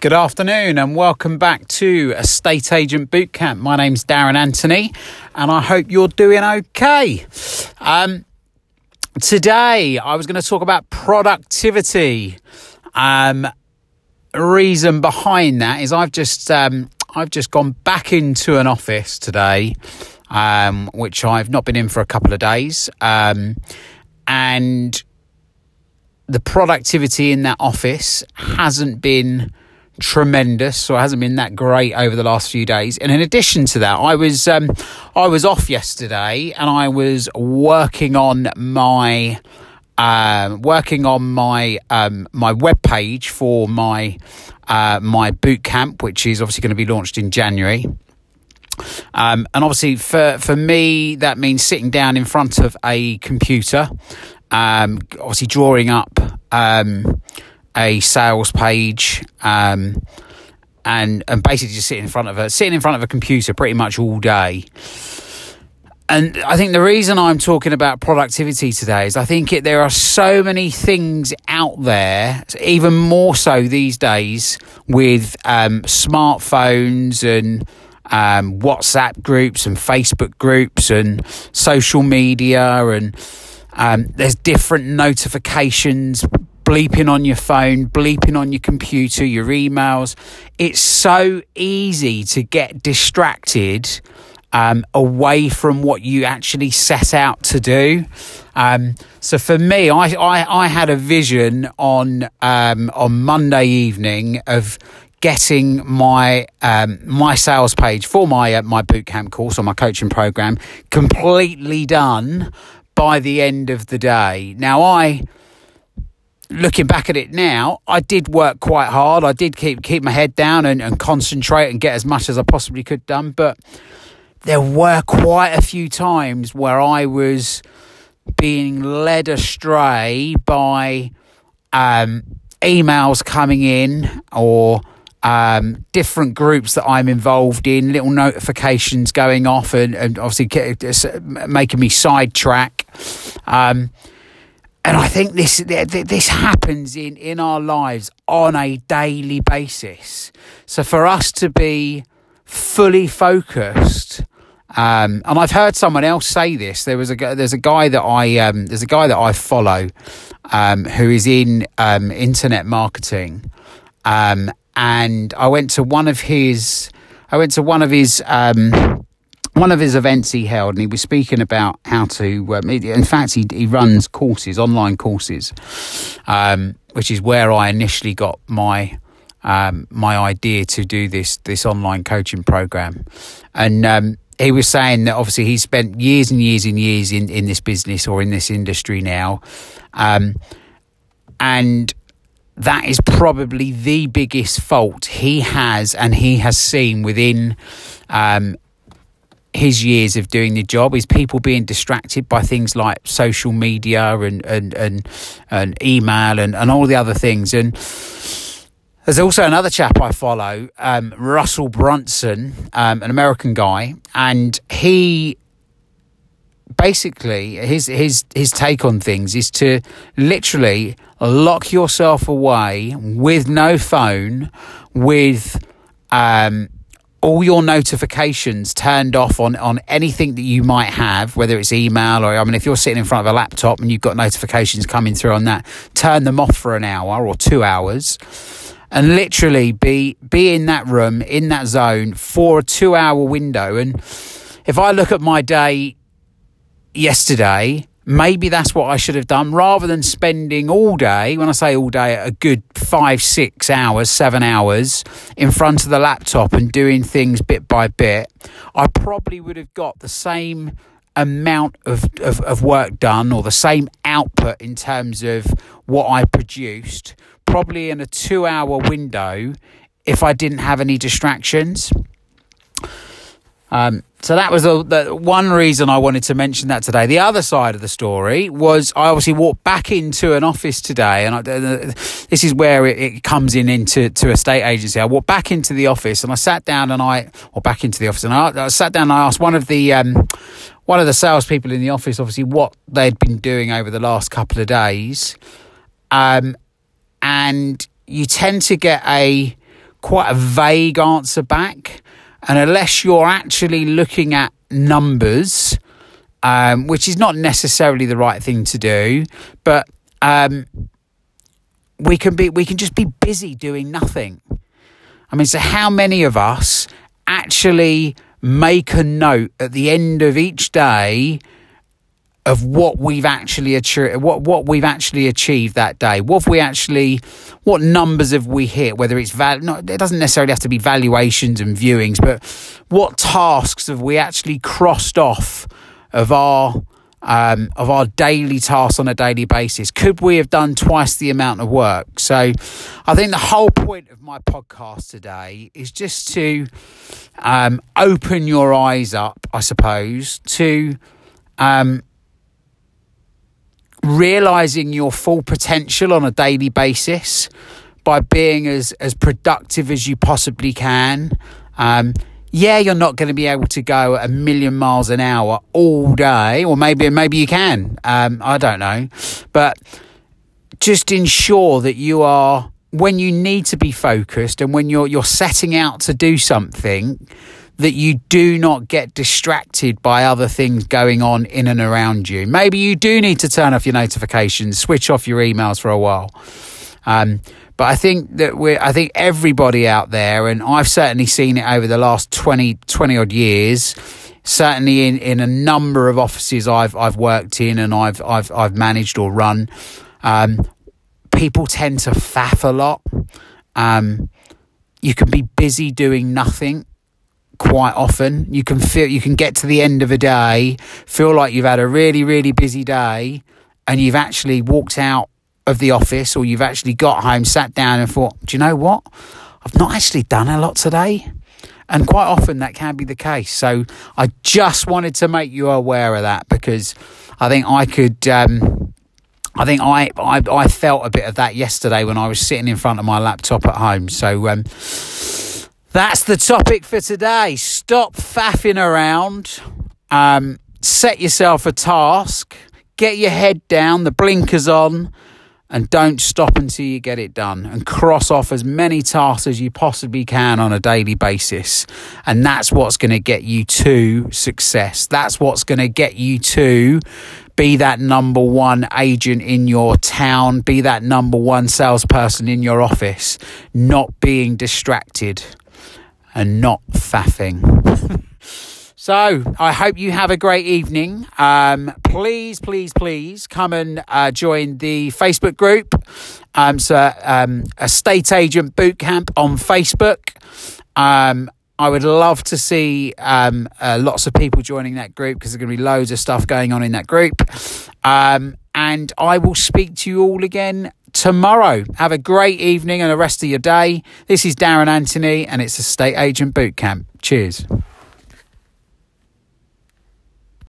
Good afternoon and welcome back to Estate Agent Bootcamp. My name's Darren Anthony and I hope you're doing okay. Um, today I was going to talk about productivity. Um, reason behind that is I've just um, I've just gone back into an office today, um, which I've not been in for a couple of days, um, and the productivity in that office hasn't been tremendous, so it hasn't been that great over the last few days. And in addition to that, I was um, I was off yesterday, and I was working on my um, working on my um, my web page for my uh, my boot camp, which is obviously going to be launched in January. Um, and obviously, for for me, that means sitting down in front of a computer, um, obviously drawing up um, a sales page um, and and basically just sitting in front of a sitting in front of a computer pretty much all day. And I think the reason I'm talking about productivity today is I think it, there are so many things out there, even more so these days with um, smartphones and um, WhatsApp groups and Facebook groups and social media and um, there's different notifications bleeping on your phone, bleeping on your computer, your emails. It's so easy to get distracted um, away from what you actually set out to do. Um, so for me, I, I, I, had a vision on um, on Monday evening of getting my um, my sales page for my uh, my bootcamp course or my coaching program completely done by the end of the day. Now I looking back at it now, I did work quite hard. I did keep keep my head down and, and concentrate and get as much as I possibly could done. But there were quite a few times where I was being led astray by um, emails coming in or um, different groups that I'm involved in, little notifications going off, and, and obviously making me sidetrack. Um, and I think this this happens in, in our lives on a daily basis. So for us to be fully focused, um, and I've heard someone else say this. There was a there's a guy that I um, there's a guy that I follow um, who is in um, internet marketing, um, and I went to one of his I went to one of his um, one of his events he held, and he was speaking about how to. Um, in fact, he he runs courses, online courses, um, which is where I initially got my um, my idea to do this this online coaching program, and um, he was saying that obviously he spent years and years and years in in this business or in this industry now, um, and that is probably the biggest fault he has and he has seen within um, his years of doing the job is people being distracted by things like social media and and and, and email and, and all the other things. And there's also another chap I follow, um, Russell Brunson, um, an American guy, and he basically his his his take on things is to literally lock yourself away with no phone, with um, all your notifications turned off on, on anything that you might have, whether it's email or, I mean, if you're sitting in front of a laptop and you've got notifications coming through on that, turn them off for an hour or two hours and literally be, be in that room, in that zone for a two hour window. And if I look at my day yesterday, maybe that's what I should have done rather than spending all day, when I say all day, a good five, six hours, seven hours in front of the laptop and doing things bit by bit. I probably would have got the same amount of, of, of work done or the same output in terms of what I produced, probably in a two hour window if I didn't have any distractions. Um, so that was the, the, one reason I wanted to mention that today. The other side of the story was I obviously walked back into an office today, and I, uh, this is where it, it, comes in into to a state agency. I walked back into the office and I sat down and I, or back into the office, and I, I sat down and I asked one of the um, one of the salespeople in the office, obviously, what they'd been doing over the last couple of days, um, and you tend to get a quite a vague answer back. And unless you're actually looking at numbers, um, which is not necessarily the right thing to do, but um, we can be we can just be busy doing nothing. I mean, so how many of us actually make a note at the end of each day of what we've actually achieved, what what we've actually achieved that day. What have we actually, what numbers have we hit? Whether it's val, not, it doesn't necessarily have to be valuations and viewings, but what tasks have we actually crossed off of our um, of our daily tasks on a daily basis? Could we have done twice the amount of work? So, I think the whole point of my podcast today is just to um, open your eyes up, I suppose, to um, realizing your full potential on a daily basis by being as as productive as you possibly can. Um, yeah, you're not going to be able to go a million miles an hour all day, or maybe maybe you can. Um, I don't know, but just ensure that you are when you need to be focused and when you're you're setting out to do something that you do not get distracted by other things going on in and around you. Maybe you do need to turn off your notifications, switch off your emails for a while. Um, but I think that we're, I think everybody out there, and I've certainly seen it over the last 20, 20 odd years, certainly in, in a number of offices I've, I've worked in and I've, I've, I've managed or run, um, people tend to faff a lot. Um, you can be busy doing nothing quite often. You can feel you can get to the end of a day, feel like you've had a really really busy day, and you've actually walked out of the office or you've actually got home, sat down, and thought, "Do you know what? I've not actually done a lot today." And quite often that can be the case. So I just wanted to make you aware of that because I think I could. Um, I think I, I I felt a bit of that yesterday when I was sitting in front of my laptop at home. So um, that's the topic for today. Stop faffing around. Um, set yourself a task. Get your head down, the blinkers on, and don't stop until you get it done. And cross off as many tasks as you possibly can on a daily basis. And that's what's going to get you to success. That's what's going to get you to be that number one agent in your town, be that number one salesperson in your office, not being distracted and not faffing. so I hope you have a great evening. Um, please, please, please come and uh, join the Facebook group. Um, so um, estate agent boot camp on Facebook. Um, I would love to see um, uh, lots of people joining that group because there's going to be loads of stuff going on in that group. Um, and I will speak to you all again tomorrow. Have a great evening and the rest of your day. This is Darren Anthony, and it's Estate Agent Bootcamp. Cheers.